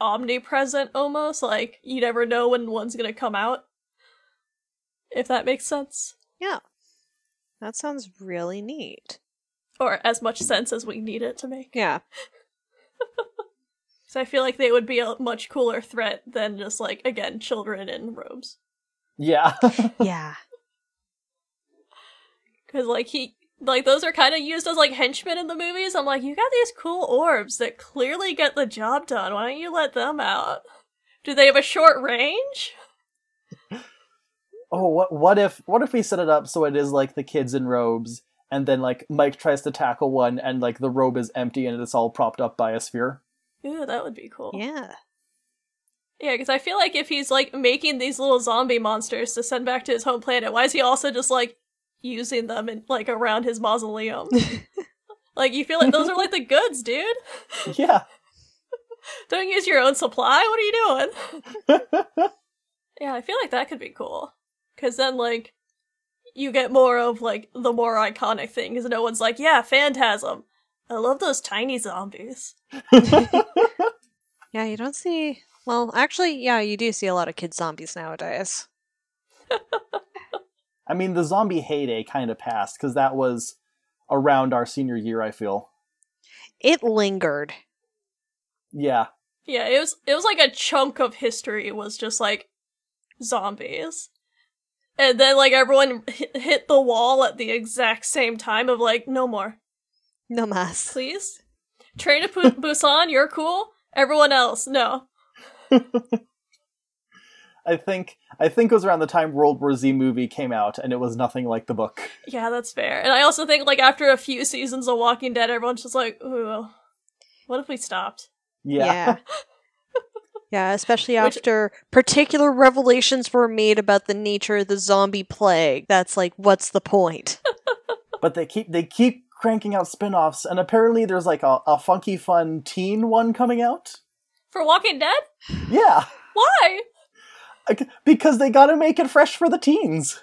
omnipresent almost like you never know when one's gonna come out if that makes sense Yeah. That sounds really neat. or as much sense as we need it to make Yeah. (laughs) so i feel like they would be a much cooler threat than just like again children in robes Yeah, (laughs) Yeah. (laughs) Because, like, he. Like, those are kind of used as, like, henchmen in the movies. I'm like, you got these cool orbs that clearly get the job done. Why don't you let them out? Do they have a short range? Oh what what if what if we set it up so it is like the kids in robes and then like mike tries to tackle one and like the robe is empty and it's all propped up by a sphere Ooh, that would be cool. Yeah. Yeah, because I feel like if he's, like, making these little zombie monsters to send back to his home planet, why is he also just, like, using them in, like, around his mausoleum? (laughs) like, you feel like those are, like, the goods, dude. (laughs) (laughs) yeah Don't use your own supply. What are you doing? Yeah, I feel like that could be cool. Cause then, like, you get more of, like, the more iconic thing, cause no one's like, yeah, Phantasm. I love those tiny zombies. Yeah, you don't see. Well, actually, yeah, you do see a lot of kid zombies nowadays. (laughs) i mean the zombie heyday kind of passed because that was around our senior year i feel It lingered. yeah Yeah, it was, it was like a chunk of history was just, like, zombies. And then, like, everyone hit, hit the wall at the exact same time of, like, no more. No mas. Please? Train to Pu- Busan, you're cool? Everyone else, no. (laughs) i think i think it was around the time world war z movie came out and it was nothing like the book (laughs) Yeah, that's fair. And I also think like after a few seasons of Walking Dead, everyone's just like, ooh, what if we stopped? Yeah. Yeah. (laughs) Yeah, especially Which- after particular revelations were made about the nature of the zombie plague. That's like, what's the point? (laughs) But they keep they keep cranking out spin-offs and apparently there's like a, a funky fun teen one coming out. For Walking Dead? Yeah. Why? Because they gotta make it fresh for the teens.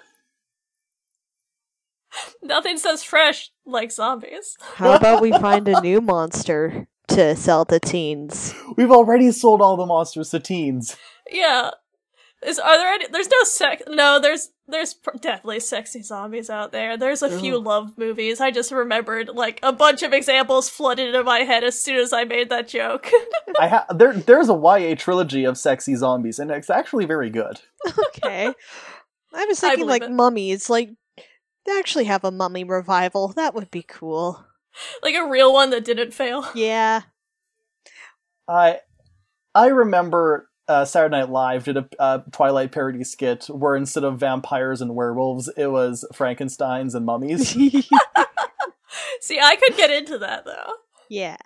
(laughs) Nothing says fresh like zombies. How about we (laughs) find a new monster to sell to teens? We've already sold all the monsters to teens. Yeah. Is are there any? There's no sex. No, there's there's pr- definitely sexy zombies out there. There's a few love movies. I just remembered like a bunch of examples flooded into my head as soon as I made that joke. (laughs) I ha- there there's a YA trilogy of sexy zombies and it's actually very good. Okay. I was (laughs) thinking believe like it. mummies, like they actually have a mummy revival. That would be cool. (laughs) like a real one that didn't fail. (laughs) Yeah. I I remember uh, Saturday Night Live did a uh, Twilight parody skit where instead of vampires and werewolves, it was Frankenstein's and mummies. (laughs) See, I could get into that though. yeah.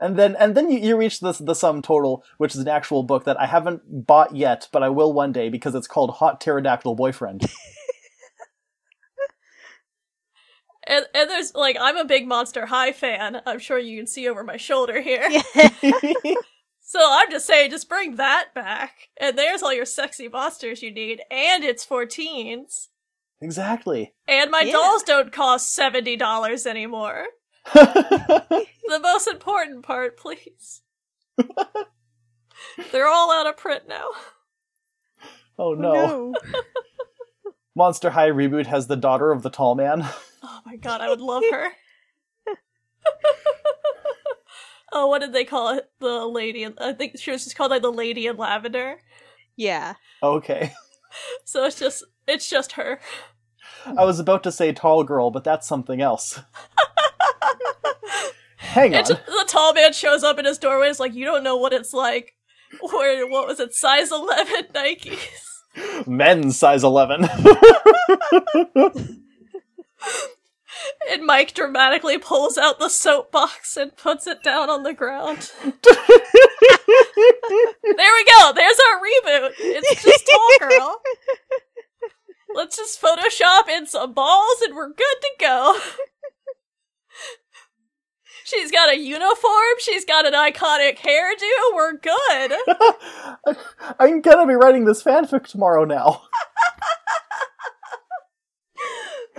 and then and then you, you reach the the sum total, which is an actual book that I haven't bought yet, but I will one day because it's called Hot Pterodactyl Boyfriend. And and there's like I'm a big Monster High fan. I'm sure you can see over my shoulder here. (laughs) So I'm just saying, just bring that back, and there's all your sexy monsters you need, and it's for teens. exactly. And my Yeah. dolls don't cost seventy dollars anymore. (laughs) The most important part, please. (laughs) They're all out of print now. oh, oh no. Monster High reboot has the daughter of the tall man. Oh my god, I would love her. (laughs) oh, what did they call it? The lady. In, I think she was just called like the lady in lavender. Yeah. Okay. (laughs) So it's just it's just her. I was about to say tall girl, but that's something else. Hang on. And just- the tall man shows up in his doorway. and is like, you don't know what it's like. Where what was it? Size eleven Nikes. Men's size 11. And Mike dramatically pulls out the soapbox and puts it down on the ground. there we go. There's our reboot. It's just Tall Girl. Let's just Photoshop in some balls and we're good to go. She's got a uniform. She's got an iconic hairdo. We're good. (laughs) I'm gonna be writing this fanfic tomorrow now. (laughs)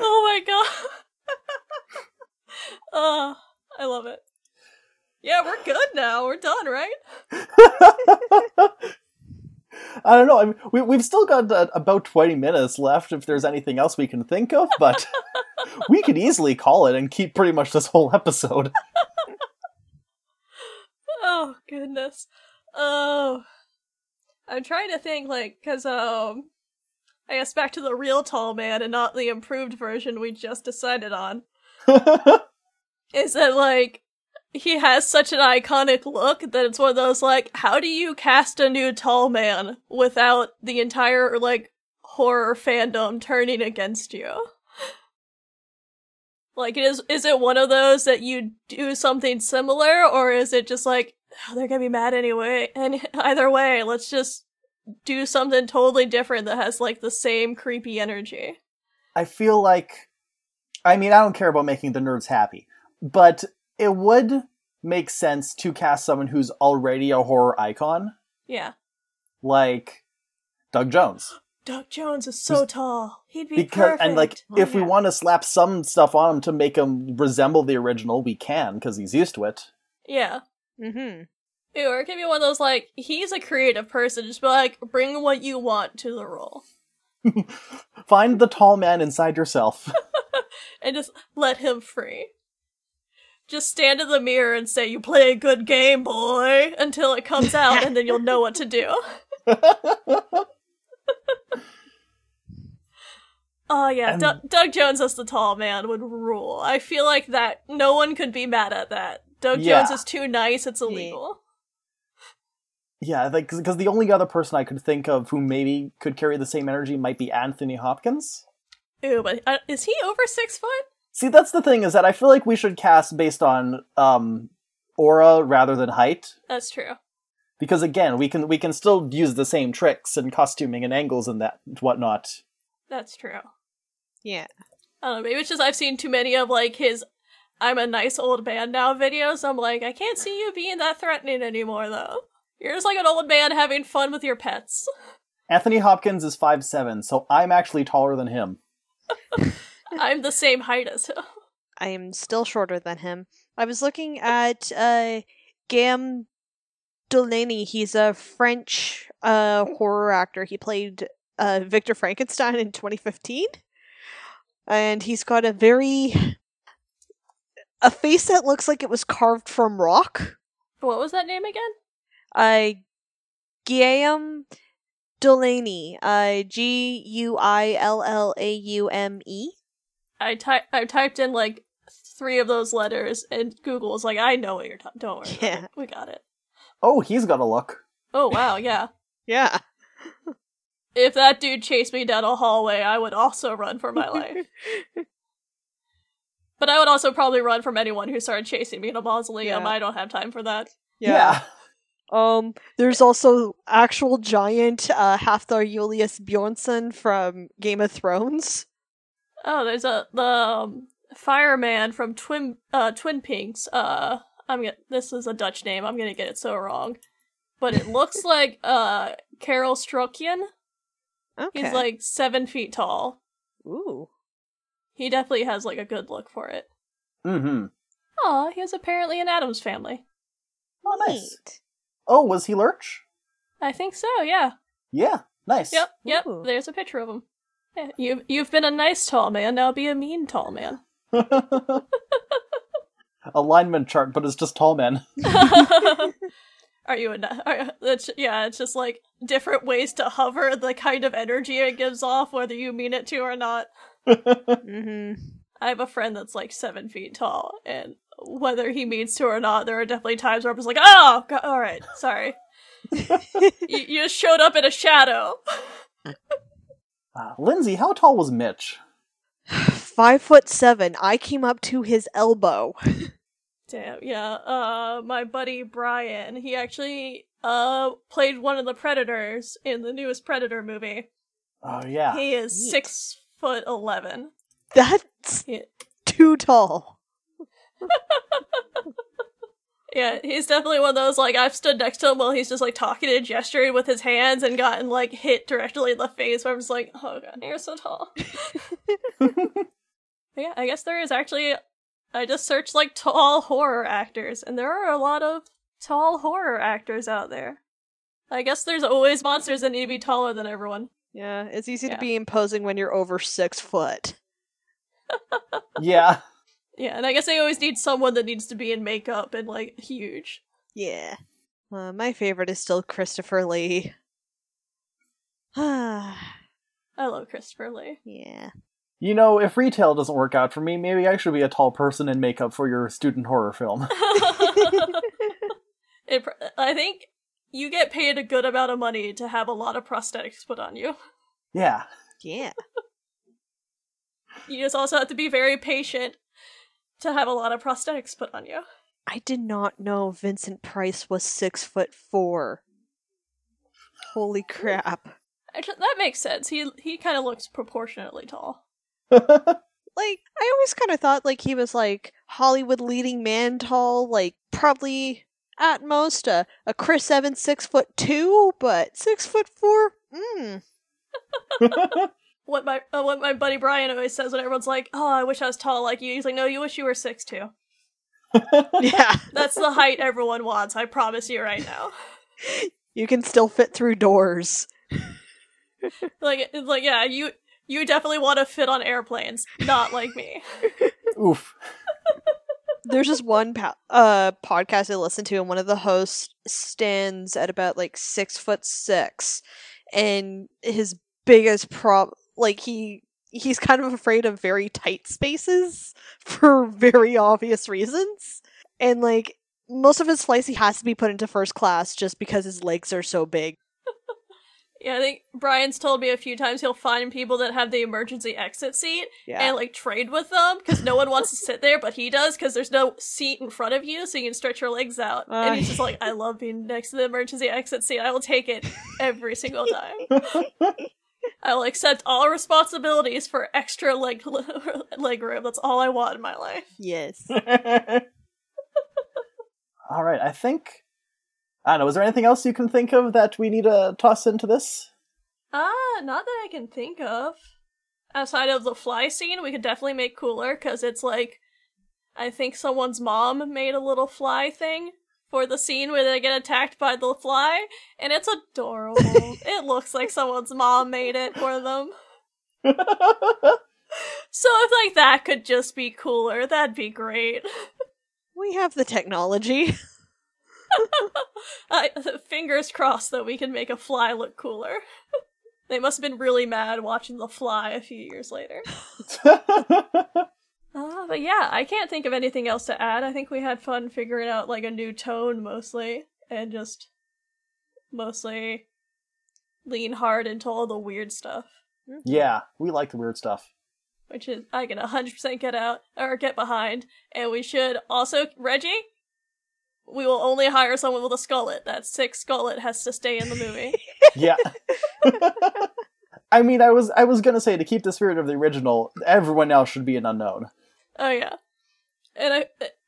Oh my god. Oh, (laughs) I love it. Yeah, we're good now. We're done, right? I don't know. I mean, we, we've still got uh, about 20 minutes left if there's anything else we can think of, but (laughs) we could easily call it and keep pretty much this whole episode. (laughs) Oh goodness. Oh, I'm trying to think like because um, I guess back to the real tall man and not the improved version we just decided on. (laughs) Is that like he has such an iconic look that it's one of those like how do you cast a new tall man without the entire like horror fandom turning against you? Like is is it one of those that you do something similar or is it just like oh, they're gonna be mad anyway and (laughs) either way let's just do something totally different that has like the same creepy energy. I feel like, I mean, I don't care about making the nerds happy, but it would make sense to cast someone who's already a horror icon, Yeah. like Doug Jones. Doug Jones is so tall. He'd be because perfect. and like Oh, if we want to slap some stuff on him to make him resemble the original we can because he's used to it yeah. Mm-hmm. Or it could be one of those like he's a creative person. Just be like, bring what you want to the role, (laughs) find the tall man inside yourself (laughs) and just let him free. Just stand in the mirror and say, "You play a good game, boy," until it comes out, and then you'll know what to do. Oh (laughs) yeah, And- Doug Doug Jones as the tall man would rule. I feel like that no one could be mad at that. Doug Yeah. Jones is too nice; it's illegal. yeah like because the only other person i could think of who maybe could carry the same energy might be anthony hopkins Ew, but uh, is he over six foot? See that's the thing is that i feel like we should cast based on um aura rather than height. That's true. Because again, we can we can still use the same tricks and costuming and angles and that whatnot. That's true. Yeah. I don't know, maybe it's just I've seen too many of like his I'm a nice old man now videos. I'm like, I can't see you being that threatening anymore though. You're just like an old man having fun with your pets. Anthony Hopkins is five seven, so I'm actually taller than him. (laughs) I'm the same height as him. I am still shorter than him. I was looking at uh Gam Delaney. He's a French uh horror actor. He played uh Victor Frankenstein in 2015. And he's got a very a face that looks like it was carved from rock. What was that name again? Uh Guillaume Delaney. Uh G U I L L A U M E. I ty- I typed in like three of those letters, and Google was like, "I know what you're talking. Don't worry, Yeah. we got it." Oh, he's got a look. Oh wow, yeah. (laughs) Yeah. (laughs) If that dude chased me down a hallway, I would also run for my life. (laughs) But I would also probably run from anyone who started chasing me in a mausoleum. Yeah. I don't have time for that. Yeah. Um, there's also actual giant uh, Hafthor Julius Bjornsson from Game of Thrones. Oh, there's a the um, fireman from Twin uh Twin Peaks. Uh, I'm gonna. This is a Dutch name. I'm gonna get it so wrong, but it looks (laughs) like uh Carol Strokian. Okay. He's like seven feet tall. ooh. He definitely has like a good look for it. Mm-hmm. Aw, he was apparently an Addams family. Oh, nice. Neat. Oh, was he Lurch? I think so. Yeah. Yeah, nice. Yep. Yep. Ooh. There's a picture of him. Yeah, you you've been a nice tall man. Now be a mean tall man. (laughs) Alignment chart, but it's just tall men. (laughs) are you a? Are, it's, yeah, it's just like different ways to hover the kind of energy it gives off, whether you mean it to or not. Mm-hmm. I have a friend that's like seven feet tall, and whether he means to or not, there are definitely times where I'm just like, oh, God, all right, sorry. (laughs) you, you just showed up in a shadow. Uh, Lindsay, how tall was Mitch? (sighs) Five foot seven. I came up to his elbow. (laughs) Damn, yeah. Uh, my buddy Brian, he actually uh played one of the Predators in the newest Predator movie. Oh yeah. He is Neat. six foot eleven. That's Yeah. too tall. (laughs) Yeah, he's definitely one of those like I've stood next to him while he's just like talking and gesturing with his hands and gotten like hit directly in the face where I'm just like, oh god, you're so tall. (laughs) yeah, I guess there is actually I just searched like tall horror actors, and there are a lot of tall horror actors out there. I guess there's always monsters that need to be taller than everyone. Yeah, it's easy Yeah. to be imposing when you're over six foot. (laughs) yeah. Yeah, and I guess I always need someone that needs to be in makeup and like huge. Yeah. Uh, my favorite is still Christopher Lee. Ah, (sighs) I love Christopher Lee. yeah. You know, if retail doesn't work out for me, maybe I should be a tall person in makeup for your student horror film. (laughs) (laughs) it, pr- I think you get paid a good amount of money to have a lot of prosthetics put on you. yeah. Yeah. You just also have to be very patient to have a lot of prosthetics put on you. I did not know Vincent Price was six foot four. Holy crap. Actually, that makes sense. He he kind of looks proportionately tall. (laughs) Like, I always kind of thought like he was like Hollywood leading man tall, like probably at most a, a Chris Evans six foot two, but six foot four? Mm. (laughs) What my uh, what my buddy Brian always says when everyone's like, "Oh, I wish I was tall like you." He's like, "No, you wish you were six two. (laughs) Yeah. That's the height everyone wants. I promise you right now." You can still fit through doors. (laughs) Like it's like, yeah, you you definitely want to fit on airplanes, not like me. (laughs) Oof. There's just one po- uh podcast I listen to, and one of the hosts stands at about like six foot six, and his biggest prob like he he's kind of afraid of very tight spaces (laughs) for very obvious reasons, and like most of his flights he has to be put into first class just because his legs are so big. (laughs) Yeah, I think Brian's told me a few times he'll find people that have the emergency exit seat Yeah. and like trade with them because no one wants to (laughs) sit there, but he does because there's no seat in front of you, so you can stretch your legs out. Uh, and he's just like, I love being next to the emergency exit seat. I will take it every single time. I will accept all responsibilities for extra leg (laughs) leg room. That's all I want in my life. yes. (laughs) All right, I think. I don't know. Is there anything else you can think of that we need to toss into this? Ah, not that I can think of. Outside of the fly scene, we could definitely make cooler because it's like, I think someone's mom made a little fly thing for the scene where they get attacked by the fly, and it's adorable. (laughs) it looks like someone's mom made it for them. (laughs) So if like that could just be cooler, that'd be great. We have the technology. (laughs) I, fingers crossed that we can make a fly look cooler. they must have been really mad watching The Fly a few years later. Uh, but yeah, I can't think of anything else to add. I think we had fun figuring out like a new tone mostly, and just mostly lean hard into all the weird stuff, yeah, we like the weird stuff. which is I can 100% get out or get behind. And we should also Reggie. We will only hire someone with a skullet. That sick skullet has to stay in the movie. (laughs) Yeah. (laughs) I mean, I was I was gonna say to keep the spirit of the original, everyone else should be an unknown. oh yeah, and I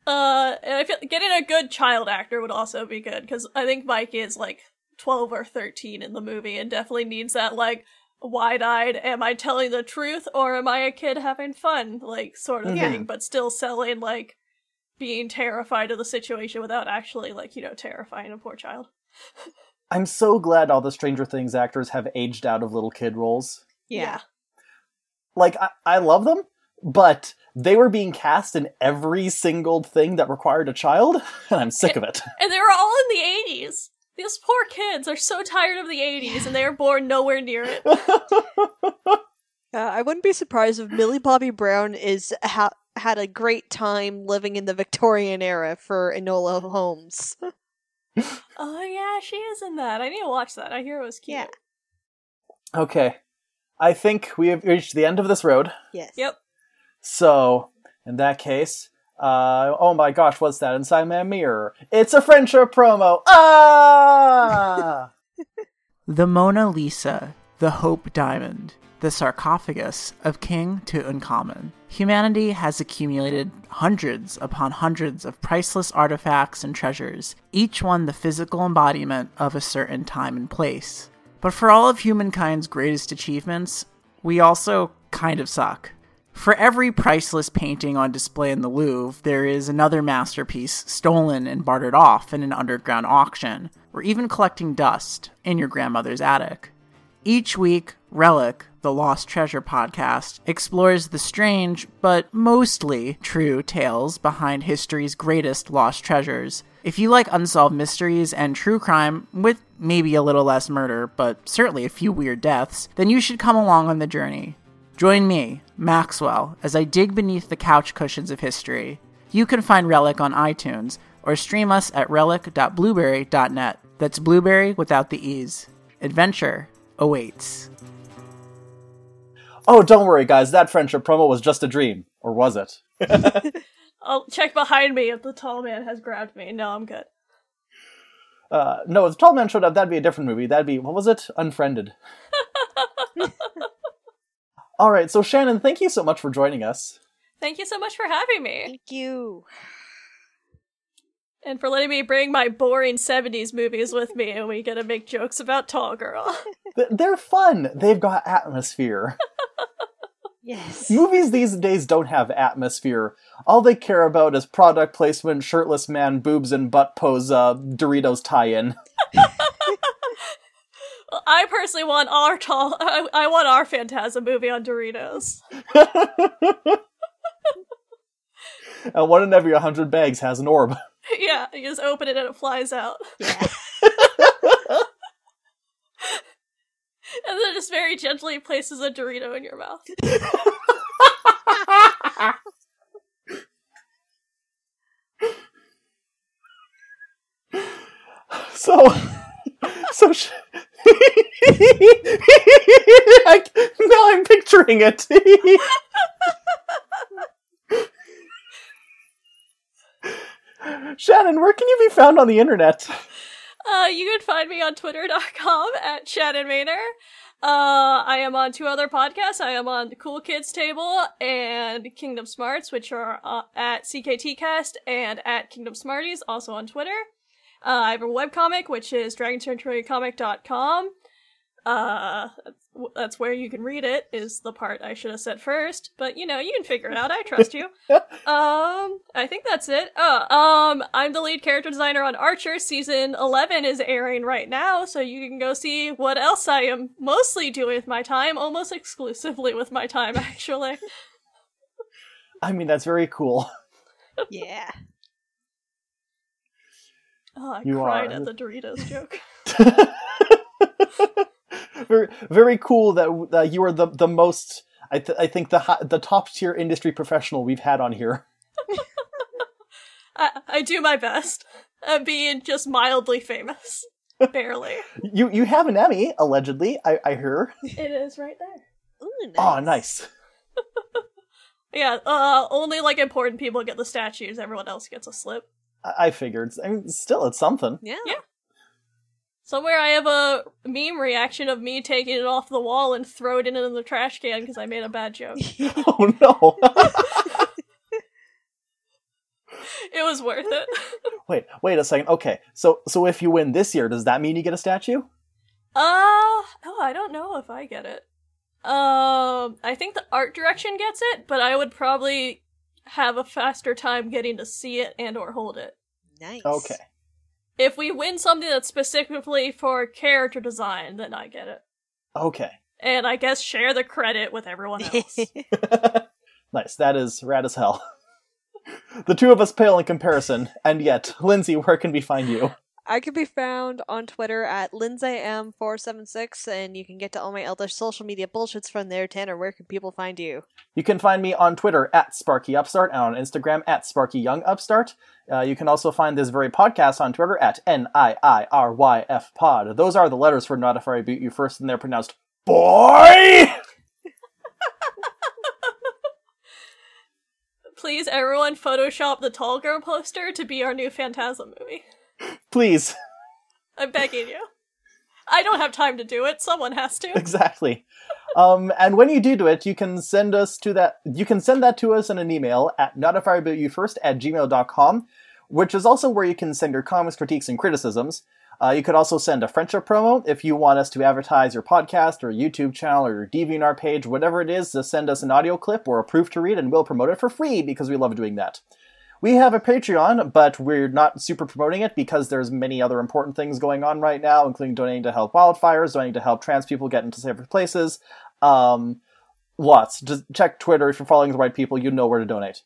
uh and I feel getting a good child actor would also be good because I think Mike is like 12 or 13 in the movie and definitely needs that like wide-eyed am i telling the truth or am i a kid having fun like sort of Yeah. thing but still selling like being terrified of the situation without actually like you know terrifying a poor child (laughs) I'm so glad all the Stranger Things actors have aged out of little kid roles. Yeah. Like I, I love them, but they were being cast in every single thing that required a child, (laughs) and I'm sick of it. and they were all in the 80s these poor kids are so tired of the 80s and they were born nowhere near it (laughs) Uh, I wouldn't be surprised if Millie Bobby Brown is ha- had a great time living in the Victorian era for Enola Holmes. (laughs) (laughs) oh yeah she is in that i need to watch that i hear it was cute Yeah. okay, I think we have reached the end of this road. Yes. Yep. So, in that case, uh, oh my gosh, what's that inside my mirror? It's a friendship promo. Ah! (laughs) The Mona Lisa, the Hope Diamond, the sarcophagus of King Tutankhamun. Humanity has accumulated hundreds upon hundreds of priceless artifacts and treasures, each one the physical embodiment of a certain time and place. But for all of humankind's greatest achievements, we also kind of suck. For every priceless painting on display in the Louvre, there is another masterpiece stolen and bartered off in an underground auction, or even collecting dust in your grandmother's attic. Each week, Relic, the Lost Treasure podcast, explores the strange, but mostly true tales behind history's greatest lost treasures. If you like unsolved mysteries and true crime, with maybe a little less murder, but certainly a few weird deaths, then you should come along on the journey. Join me, Maxwell, as I dig beneath the couch cushions of history. You can find Relic on iTunes or stream us at relic.blubrry.net. That's blueberry without the e's. Adventure awaits. Oh, don't worry, guys. That friendship promo was just a dream, or was it? (laughs) I'll check behind me if the tall man has grabbed me. No, I'm good. Uh, no, if the tall man showed up, that'd be a different movie. That'd be what was it? Unfriended. (laughs) All right, so Shannon, thank you so much for joining us. Thank you so much for having me Thank you. and for letting me bring my boring 70s movies with me and we get to make jokes about Tall Girl. (laughs) They're fun. They've got atmosphere. Yes. Movies these days don't have atmosphere. All they care about is product placement, shirtless man, boobs and butt pose, uh, Doritos tie-in. (laughs) I personally want our tall I, I want our Phantasm movie on Doritos. (laughs) and one in every hundred bags has an orb. (laughs) yeah, you just open it and it flies out. Yeah. (laughs) And then just very gently places a Dorito in your mouth. (laughs) So, so, Sh- (laughs) I, now I'm picturing it. Shannon, where can you be found on the internet? Uh, you can find me on twitter.com at Shannon Maynor. Uh, I am on two other podcasts. I am on the Cool Kids Table and Kingdom Smarts, which are uh, at CKTcast and at Kingdom Smarties, also on Twitter. Uh, I have a webcomic, which is dragonterritorycomic.com. Uh, that's, that's where you can read it, is the part I should have said first. But, you know, you can figure it out. I trust you. (laughs) um, I think that's it. Oh, um, I'm the lead character designer on Archer. Season 11 is airing right now, so you can go see what else I am mostly doing with my time, almost exclusively with my time, (laughs) actually. I mean, that's very cool. yeah. Oh, I You cried are. at the Doritos joke. (laughs) very, very cool that uh, you are the the most. I, th- I think the hi- the top tier industry professional we've had on here. (laughs) I, I do my best at being just mildly famous. Barely. (laughs) You you have an Emmy allegedly. I I hear. it is right there. Ooh, Oh, nice. (laughs) Yeah, uh, only like important people get the statues, everyone else gets a slip. I, I figured. I mean, still, it's something. Yeah. Yeah. Somewhere I have a meme reaction of me taking it off the wall and throw it into the trash can because I made a bad joke. (laughs) Oh no. (laughs) it was worth it. (laughs) wait, wait a second. Okay, so so if you win this year, does that mean you get a statue? Uh oh, I don't know if I get it. Um, I think the art direction gets it, but I would probably have a faster time getting to see it and or hold it. Nice. Okay. If we win something that's specifically for character design, then I get it. Okay. And I guess share the credit with everyone else. (laughs) (laughs) nice. That is rad as hell. (laughs) the two of us pale in comparison, and yet, Lindsay, where can we find you? I can be found on Twitter at LindsayM476, and you can get to all my other social media bullshits from there. Tanner, where can people find you? You can find me on Twitter at SparkyUpstart and on Instagram at SparkyYoungUpstart. Uh, you can also find this very podcast on Twitter at N-I-I-R-Y-F pod. Those are the letters for Not If I Beat You First, and they're pronounced BOY! (laughs) Please, everyone, Photoshop the Tall Girl poster to be our new Phantasm movie. Please. I'm begging you. I don't have time to do it. Someone has to. exactly. Um, and when you do do it, you can send us to that. You can send that to us in an email at notifirebootyou at gmail.com, which is also where you can send your comments, critiques, and criticisms. Uh, you could also send a friendship promo if you want us to advertise your podcast or YouTube channel or your DeviantArt page, whatever it is. Just send us an audio clip or a proof to read, and we'll promote it for free because we love doing that. We have a Patreon, but we're not super promoting it because there's many other important things going on right now, including donating to help wildfires, donating to help trans people get into safer places. Um, lots. Just check Twitter if you're following the right people. You know where to donate.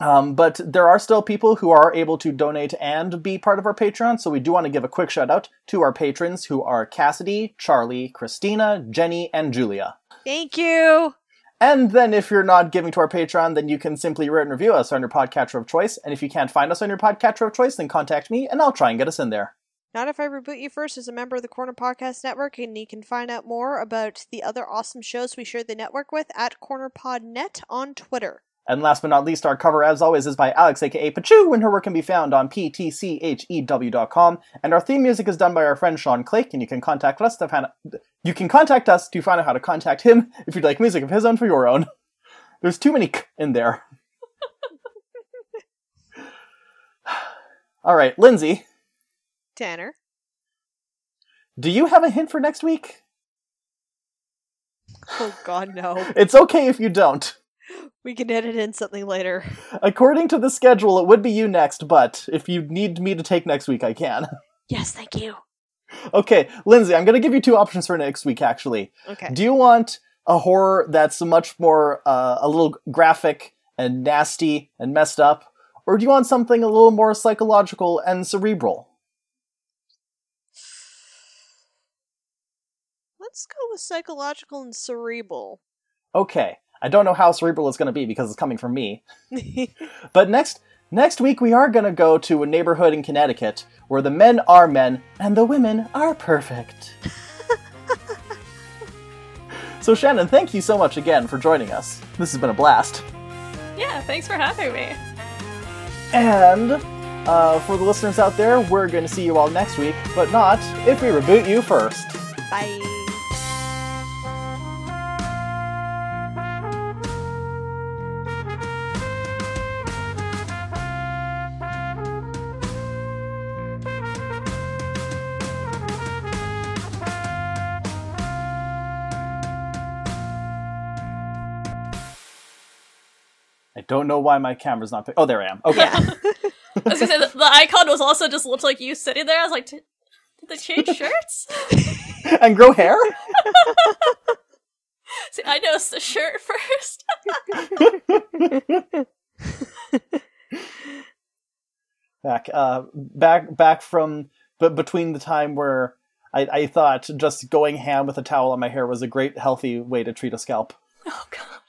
Um, but there are still people who are able to donate and be part of our Patreon, so we do want to give a quick shout out to our patrons who are Cassidy, Charlie, Christina, Jenny, and Julia. Thank you. And then if you're not giving to our Patreon, then you can simply rate and review us on your podcatcher of choice. And if you can't find us on your podcatcher of choice, then contact me and I'll try and get us in there. Not If I Reboot You First is a member of the Corner Podcast Network, and you can find out more about the other awesome shows we share the network with at CornerPodNet on Twitter. And last but not least, our cover, as always, is by Alex, aka Pachu, and her work can be found on ptchew.com. And our theme music is done by our friend Sean Clake, and you can contact us to find you can contact us to find out how to contact him if you'd like music of his own for your own. There's too many k in there. (sighs) All right, Lindsay, Tanner. do you have a hint for next week? Oh god, no. It's okay if you don't. We can edit in something later. According to the schedule, it would be you next, but if you need me to take next week, I can. (laughs) Yes, thank you. Okay, Lindsay, I'm going to give you two options for next week, actually. Okay. Do you want a horror that's much more, uh, a little graphic and nasty and messed up? Or do you want something a little more psychological and cerebral? Let's go with psychological and cerebral. Okay, I don't know how cerebral it's going to be because it's coming from me. (laughs) But next, Next week, we are going to go to a neighborhood in Connecticut where the men are men and the women are perfect. (laughs) so, Shannon, thank you so much again for joining us. This has been a blast. Yeah, thanks for having me. And uh, for the listeners out there, we're going to see you all next week, but not if we reboot you first. Bye. Don't know why my camera's not. Pick- oh, there I am. Okay. Yeah. (laughs) I was gonna say the, the icon was also just looked like you sitting there. I was like, did, did they change (laughs) shirts? (laughs) and grow hair. See, I noticed the shirt first. back, uh, back, back from, but between the time where I, I thought just going ham with a towel on my hair was a great, healthy way to treat a scalp. oh god.